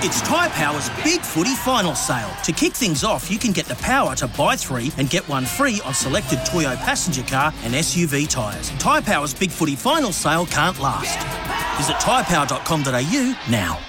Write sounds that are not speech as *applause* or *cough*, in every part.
It's Tyre Power's Big Footy Final Sale. To kick things off, you can get the power to buy three and get one free on selected Toyo passenger car and SUV tyres. Tyre Power's Big Footy Final Sale can't last. Visit tyrepower.com.au now.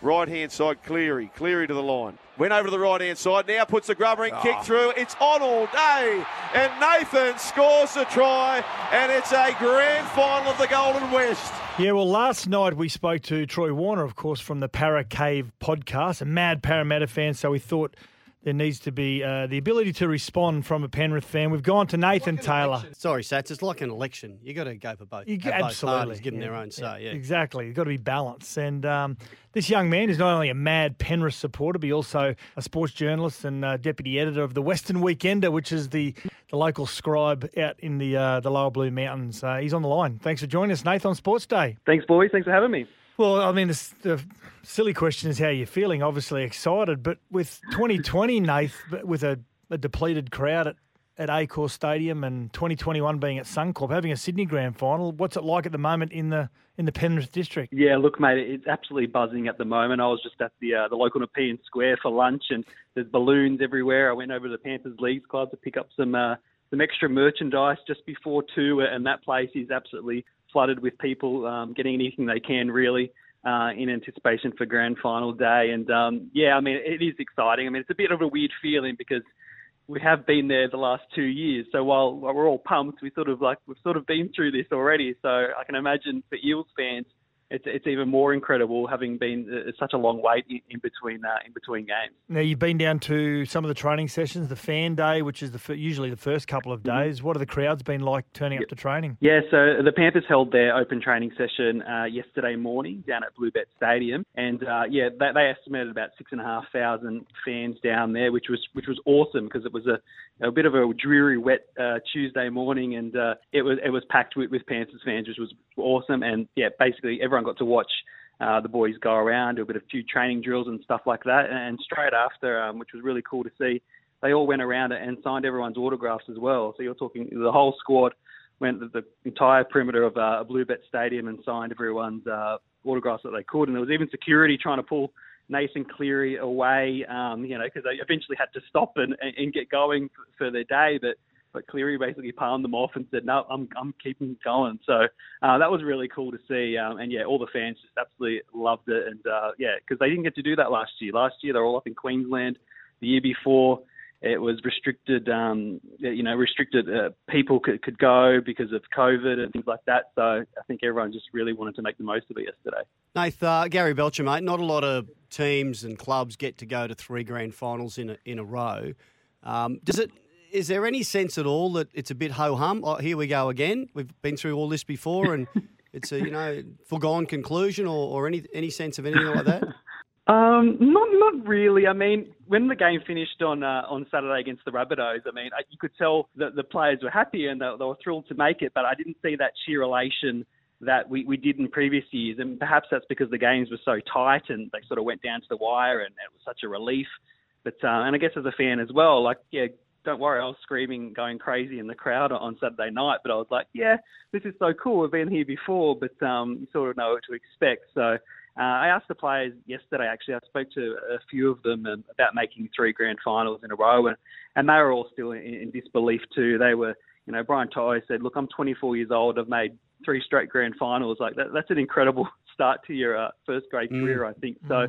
Right hand side, Cleary. Cleary to the line. Went over to the right hand side. Now puts the grubber in, kick ah. through. It's on all day. And Nathan scores the try. And it's a grand final of the Golden West. Yeah, well, last night we spoke to Troy Warner, of course, from the Para Cave podcast, a mad Parramatta fan. So we thought there needs to be uh, the ability to respond from a Penrith fan. We've gone to Nathan Taylor. Sorry, Sats. It's like an election. You've got to go for both. You, have both absolutely parties giving their Yeah, own say. Yeah. Exactly. You've got to be balanced. And um, this young man is not only a mad Penrith supporter, but also a sports journalist and uh, deputy editor of the Western Weekender, which is the, the local scribe out in the uh, the Lower Blue Mountains. Uh, he's on the line. Thanks for joining us, Nathan, on Sports Day. Thanks, boys. Thanks for having me. Well, I mean, the, the silly question is how you're feeling. Obviously excited, but with 2020, Nath, with a, a depleted crowd at, at Accor Stadium and 2021 being at Suncorp, having a Sydney Grand Final, what's it like at the moment in the in the Penrith district? Yeah, look, mate, it's absolutely buzzing at the moment. I was just at the uh, the local Nepean Square for lunch, and there's balloons everywhere. I went over to the Panthers Leagues Club to pick up some uh, some extra merchandise just before two, and that place is absolutely flooded with people um, getting anything they can, really. Uh, in anticipation for grand final day, and um, yeah, I mean it is exciting. I mean it's a bit of a weird feeling because we have been there the last two years. So while, while we're all pumped, we sort of like we've sort of been through this already. So I can imagine for Eels fans, it's it's even more incredible having been uh, such a long wait in, in between uh, in between games. Now you've been down to some of the training sessions, the fan day, which is the usually the first couple of days. What have the crowds been like turning up to training? Yeah, so the Panthers held their open training session uh, yesterday morning down at Bluebet Stadium, and uh, yeah, they, they estimated about six and a half thousand fans down there, which was which was awesome because it was a, a bit of a dreary, wet uh, Tuesday morning, and uh, it was it was packed with, with Panthers fans, which was awesome, and yeah, basically everyone got to watch. Uh, the boys go around, do a bit of few training drills and stuff like that, and straight after, um, which was really cool to see, they all went around and signed everyone's autographs as well. So you're talking the whole squad went the, the entire perimeter of uh, Bluebet Stadium and signed everyone's uh, autographs that they could. And there was even security trying to pull Nathan Cleary away, um, you know, because they eventually had to stop and, and get going for their day. But but Cleary basically palmed them off and said, "No, I'm I'm keeping going." So uh, that was really cool to see, um, and yeah, all the fans just absolutely loved it, and uh, yeah, because they didn't get to do that last year. Last year they were all up in Queensland. The year before it was restricted, um, you know, restricted uh, people could, could go because of COVID and things like that. So I think everyone just really wanted to make the most of it yesterday. Nath, uh, Gary Belcher, mate. Not a lot of teams and clubs get to go to three grand finals in a, in a row. Um, does it? Is there any sense at all that it's a bit ho hum? Oh, here we go again. We've been through all this before, and *laughs* it's a you know foregone conclusion, or, or any any sense of anything like that? *laughs* Um, not not really. I mean, when the game finished on uh, on Saturday against the Rabbitohs, I mean, you could tell that the players were happy and they, they were thrilled to make it. But I didn't see that sheer elation that we, we did in previous years, and perhaps that's because the games were so tight and they sort of went down to the wire, and it was such a relief. But uh, and I guess as a fan as well, like yeah, don't worry, I was screaming, going crazy in the crowd on Saturday night. But I was like, yeah, this is so cool. We've been here before, but um, you sort of know what to expect. So. Uh, I asked the players yesterday. Actually, I spoke to a few of them um, about making three grand finals in a row, and, and they were all still in, in disbelief too. They were, you know, Brian To'o said, "Look, I'm 24 years old. I've made three straight grand finals. Like that, that's an incredible *laughs* start to your uh, first grade Mm. career, I think." So,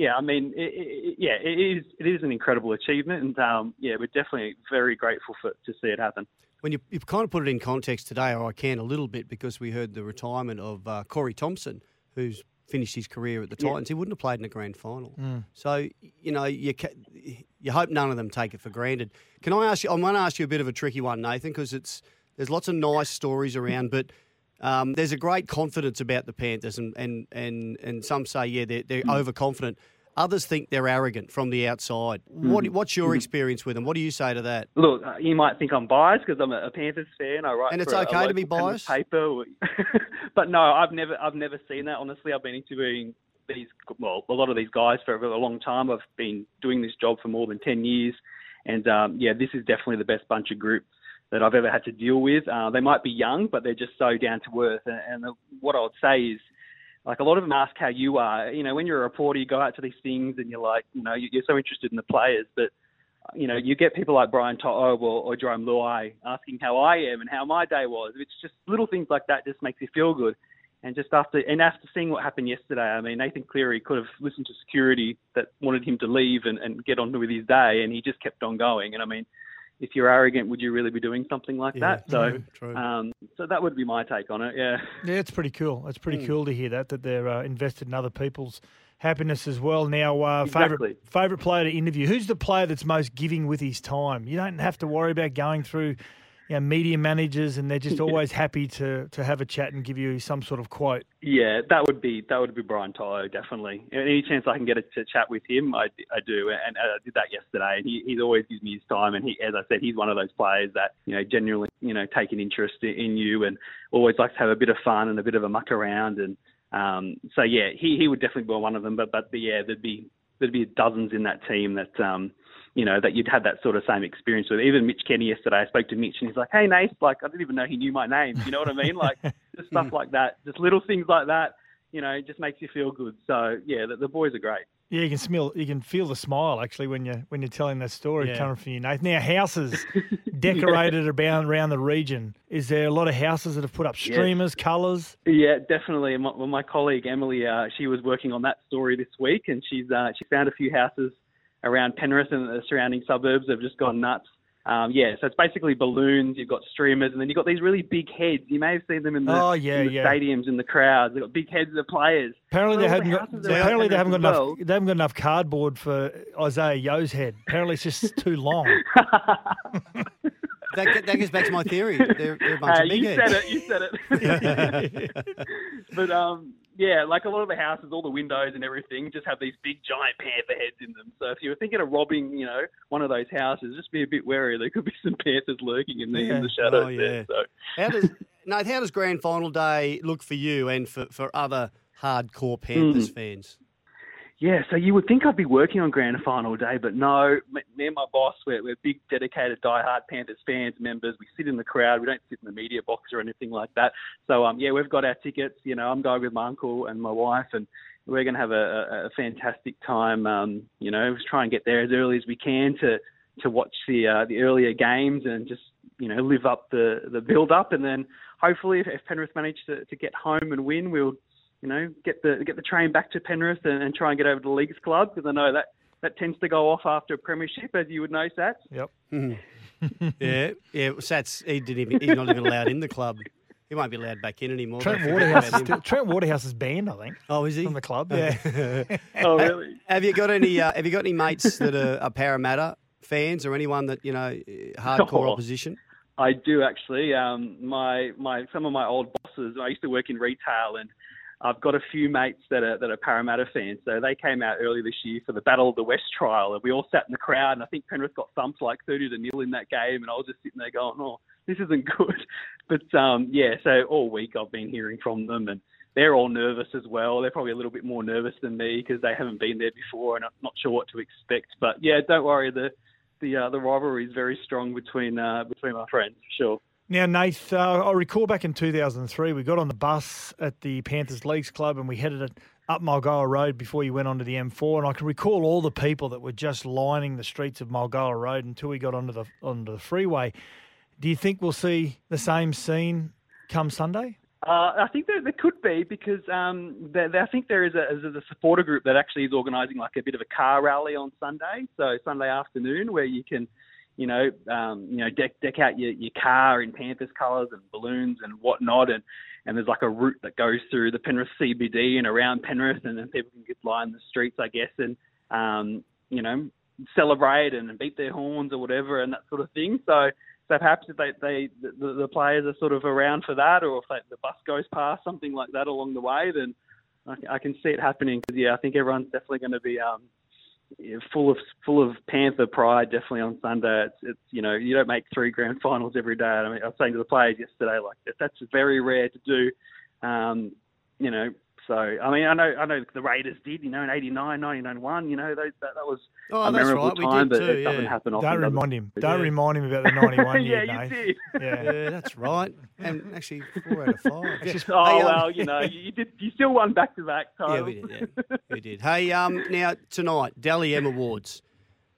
yeah, I mean, it, it, yeah, it is it is an incredible achievement, and um, yeah, we're definitely very grateful for to see it happen. When you, you've kind of put it in context today, or I can a little bit, because we heard the retirement of uh, Corey Thompson, who's finished his career at the Yeah. Titans. He wouldn't have played in a grand final. Mm. So you know you ca- you hope none of them take it for granted. Can I ask you? I'm going to ask you a bit of a tricky one, Nathan, because it's there's lots of nice stories around, but Um, there's a great confidence about the Panthers, and and and, and some say yeah they're, they're Mm. overconfident. Others think they're arrogant from the outside. What, Mm. what's your experience with them? What do you say to that? Look, uh, you might think I'm biased because I'm a, a Panthers fan. I write And it's for a- a okay to be biased? Paper, *laughs* but no, I've never, I've never seen that. Honestly, I've been interviewing these, well, a lot of these guys for a long time. I've been doing this job for more than ten years, and um, yeah, this is definitely the best bunch of group that I've ever had to deal with. Uh, they might be young, but they're just so down to earth. And, and the, what I would say is, like a lot of them ask how you are. You know, when you're a reporter, you go out to these things and you're like, you know, you- you're so interested in the players, but you know, you get people like Brian To'o or, or Jarome Luai asking how I am and how my day was. It's just little things like that just makes you feel good. And just after and after seeing what happened yesterday, I mean, Nathan Cleary could have listened to security that wanted him to leave and, and get on with his day, and he just kept on going. And I mean, if you're arrogant, would you really be doing something like Yeah, that? So, true, true. um, so that would be my take on it. Yeah. Yeah, it's pretty cool. It's pretty cool to hear that that they're uh, invested in other people's happiness as well. Now, uh, Exactly. favorite favorite player to interview. Who's the player that's most giving with his time? You don't have to worry about going through. You know, media managers, and they're just always happy to, to have a chat and give you some sort of quote. Yeah, that would be that would be Brian Tyler definitely. Any chance I can get a, to chat with him, I, I do, and I did that yesterday. And he, he's always gives me his time, and he, as I said, he's one of those players that you know genuinely you know take an interest in, in you, and always likes to have a bit of fun and a bit of a muck around. And um, so yeah, he he would definitely be one of them. But but yeah, there'd be there'd be dozens in that team that um, you know, that you'd had that sort of same experience with. Even Mitch Kenny yesterday, I spoke to Mitch and he's like, hey, Nath, like, I didn't even know he knew my name. You know what I mean? Like, *laughs* just stuff like that. Just little things like that, you know, it just makes you feel good. So, yeah, the, the boys are great. Yeah, you can smell, you can feel the smile actually when you when you're telling that story Yeah. coming from you, Nathan. Now, houses *laughs* decorated around around the region. Is there a lot of houses that have put up streamers, colours? Yeah, definitely. My, well, my colleague Emily, uh, she was working on that story this week, and she's uh, she found a few houses around Penrith and the surrounding suburbs have just gone nuts. Um, yeah, so it's basically balloons. You've got streamers, and then you've got these really big heads. You may have seen them in the, Oh, yeah, in the yeah. stadiums in the crowds. They've got big heads of players. Apparently they haven't the got. houses Apparently they haven't got Penrith enough. They haven't got enough cardboard for Isaah Yeo's head. Apparently it's just too long. *laughs* That, that goes back to my theory. They're, they're a bunch Hey, of big you heads. said it. You said it. *laughs* *laughs* but um, yeah, like a lot of the houses, all the windows and everything just have these big giant panther heads in them. So if you were thinking of robbing, you know, one of those houses, just be a bit wary. There could be some panthers lurking in the Yeah. in the shadows Oh, yeah. there. So How does *laughs* Nate, how does grand final day look for you and for, for other hardcore Panthers Hmm. fans? Yeah, so you would think I'd be working on grand final day, but no. Me and my boss, we're, we're big, dedicated, diehard Panthers fans, members. We sit in the crowd. We don't sit in the media box or anything like that. So, um, yeah, we've got our tickets. You know, I'm going with my uncle and my wife, and we're going to have a, a, a fantastic time. Um, you know, try and get there as early as we can to to watch the uh, the earlier games and just you know live up the the build up, and then hopefully if, if Penrith manage to, to get home and win, we'll you know, get the get the train back to Penrith and, and try and get over to the Leagues Club because I know that that tends to go off after a premiership, as you would know, Sats. Yep. *laughs* Yeah, yeah. Sats, he didn't even, he's not even allowed in the club. He won't be allowed back in anymore. Trent Don't Waterhouse. Is about. Trent Waterhouse is banned, I think, Oh, is he from the club. Yeah. *laughs* Oh, really? Have you got any? Uh, have you got any mates that are, are Parramatta fans or anyone that you know hardcore Oh. opposition? I do actually. Um, my my some of my old bosses. I used to work in retail, and I've got a few mates that are that are Parramatta fans. So they came out early this year for the Battle of the West trial, and we all sat in the crowd. And I think Penrith got thumped like thirty to nil in that game, and I was just sitting there going, "Oh, this isn't good." *laughs* But um, yeah, so all week I've been hearing from them, and they're all nervous as well. They're probably a little bit more nervous than me because they haven't been there before, and I'm not sure what to expect. But yeah, don't worry. The the uh, the rivalry is very strong between uh, between my friends. for Sure. Now, Nath, uh, I recall back in 2003, we got on the bus at the Panthers Leagues Club and we headed up Mulgoa Road before you went onto the M4. And I can recall all the people that were just lining the streets of Mulgoa Road until we got onto the onto the freeway. Do you think we'll see the same scene come Sunday? Uh, I think there, there could be because um, there, there, I think there is a, a supporter group that actually is organising like a bit of a car rally on Sunday, so Sunday afternoon, where you can, you know, um, you know, deck deck out your, your car in Panthers colours and balloons and whatnot, and and there's like a route that goes through the Penrith CBD and around Penrith, and then people can just line the streets, I guess, and um, you know, celebrate and beat their horns or whatever and that sort of thing. So. so perhaps if they, they the, the players are sort of around for that, or if they, the bus goes past something like that along the way, then I, I can see it happening. Because yeah, I think everyone's definitely going to be um, full of full of Panther pride. Definitely on Sunday, it's, it's you know you don't make three grand finals every day. I mean, I was saying to the players yesterday, like that's very rare to do. Um, you know, so I mean, I know I know the Raiders did, you know, in '89, 1991, you know, they, that, that was oh, a memorable right. time, but too, it yeah. doesn't happen often. Don't remind him. Don't Yeah. remind him about the *laughs* 91 yeah, year, you Nate. did. Yeah. Yeah, that's right. And actually, four out of five. *laughs* Yeah. Oh Hey, um, well, you know, you, you did. You still won back to back Yeah, we did. Yeah, we did. Hey, um, now tonight, Dally M Awards.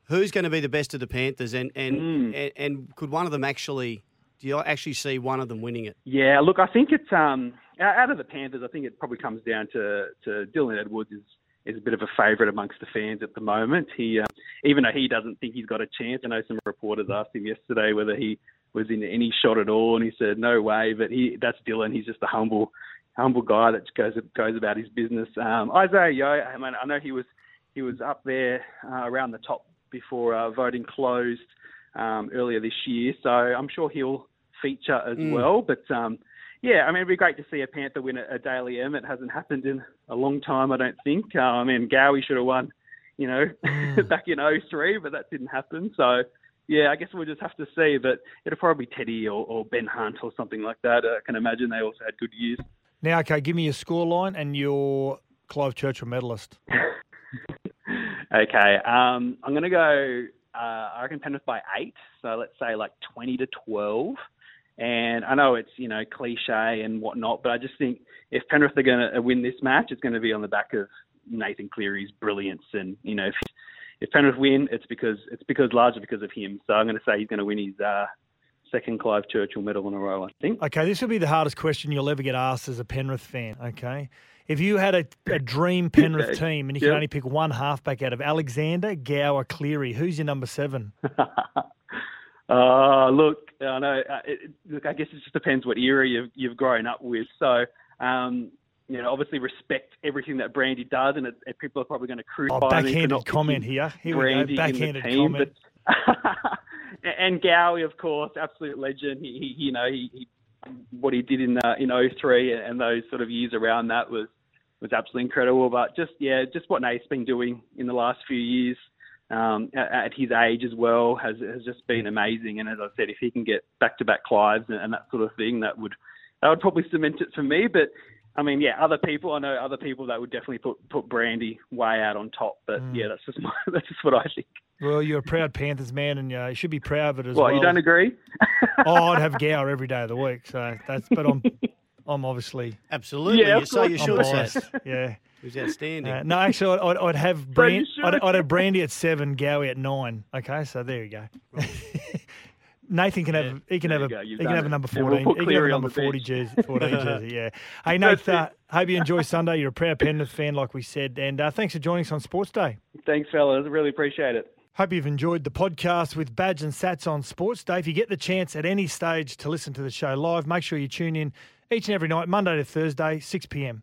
Who's going to be the best of the Panthers, and and, Mm. and and could one of them actually? Do you actually see one of them winning it? Yeah, look, I think it's um out of the Panthers. I think it probably comes down to to Dylan Edwards is is a bit of a favourite amongst the fans at the moment. He uh, even though he doesn't think he's got a chance. I know some reporters asked him yesterday whether he was in any shot at all, and he said no way. But he that's Dylan. He's just a humble humble guy that goes goes about his business. Um, Isaah Yeo, I mean, I know he was he was up there uh, around the top before uh, voting closed um, earlier this year, so I'm sure he'll feature as Mm. well. But um, yeah, I mean, it'd be great to see a Panther win a, a Dally M. It hasn't happened in a long time, I don't think. Uh, I mean, Gowie should have won, you know, *laughs* back in 03, but that didn't happen. So, yeah, I guess we'll just have to see. But it'll probably be Teddy or, or Ben Hunt or something like that. I can imagine they also had good years. Now, okay, give me your scoreline and your Clive Churchill medalist. *laughs* Okay, um, I'm going to go, uh, I reckon Penrith by eight. So let's say like 20 to 12. And I know it's, you know, cliche and whatnot, but I just think if Penrith are going to win this match, it's going to be on the back of Nathan Cleary's brilliance. And, you know, if, if Penrith win, it's because, it's because largely because of him. So I'm going to say he's going to win his, uh, second Clive Churchill medal in a row, I think. Okay, this will be the hardest question you'll ever get asked as a Penrith fan. Okay, if you had a, a dream Penrith Okay. team and you could only pick one halfback out of Alexander, Gower, Cleary, who's your number seven? *laughs* Uh, look, I know. Uh, it, look, I guess it just depends what era you've you've grown up with. So, um, you know, obviously respect everything that Brandy does, and, it, and people are probably going to crucify Oh, backhanded comment here. Here we Brandy go. in the Backhanded team, comment. But, *laughs* and Gowie, of course, absolute legend. He, he you know, he, he what he did in uh, in 03 and those sort of years around that was was absolutely incredible. But just yeah, just what Nate's been doing in the last few years um, at, at his age as well has has just been amazing. And as I said, if he can get back to back Clives and, and that sort of thing, that would that would probably cement it for me. But I mean, yeah, other people I know other people that would definitely put put Brandy way out on top. But Mm. yeah, that's just my, *laughs* that's just what I think. Well, you're a proud Panthers man, and uh, you should be proud of it as What well. you don't agree? *laughs* oh, I'd have Gower every day of the week. So that's. But I'm, *laughs* I'm obviously Absolutely. Yeah, you of so you course. I'm should Yeah. It was outstanding. Uh, no, actually, I'd, I'd, I'd have So you Brand, I'd. I'd have Brandy at seven, Gowie at nine. Okay, so there you go. *laughs* Nathan can have he can have a go, he can done have a it. number And we'll fourteen. he can have a number the forty jersey, fourteen *laughs* jersey. Yeah. Hey Nate, That's uh, hope you enjoy *laughs* Sunday. You're a proud Penrith fan, like we said, and uh, thanks for joining us on Sports Day. Thanks, fellas. Really appreciate it. Hope you've enjoyed the podcast with Badge and Sats on Sports Day. If you get the chance at any stage to listen to the show live, make sure you tune in each and every night, Monday to Thursday, 6 p.m.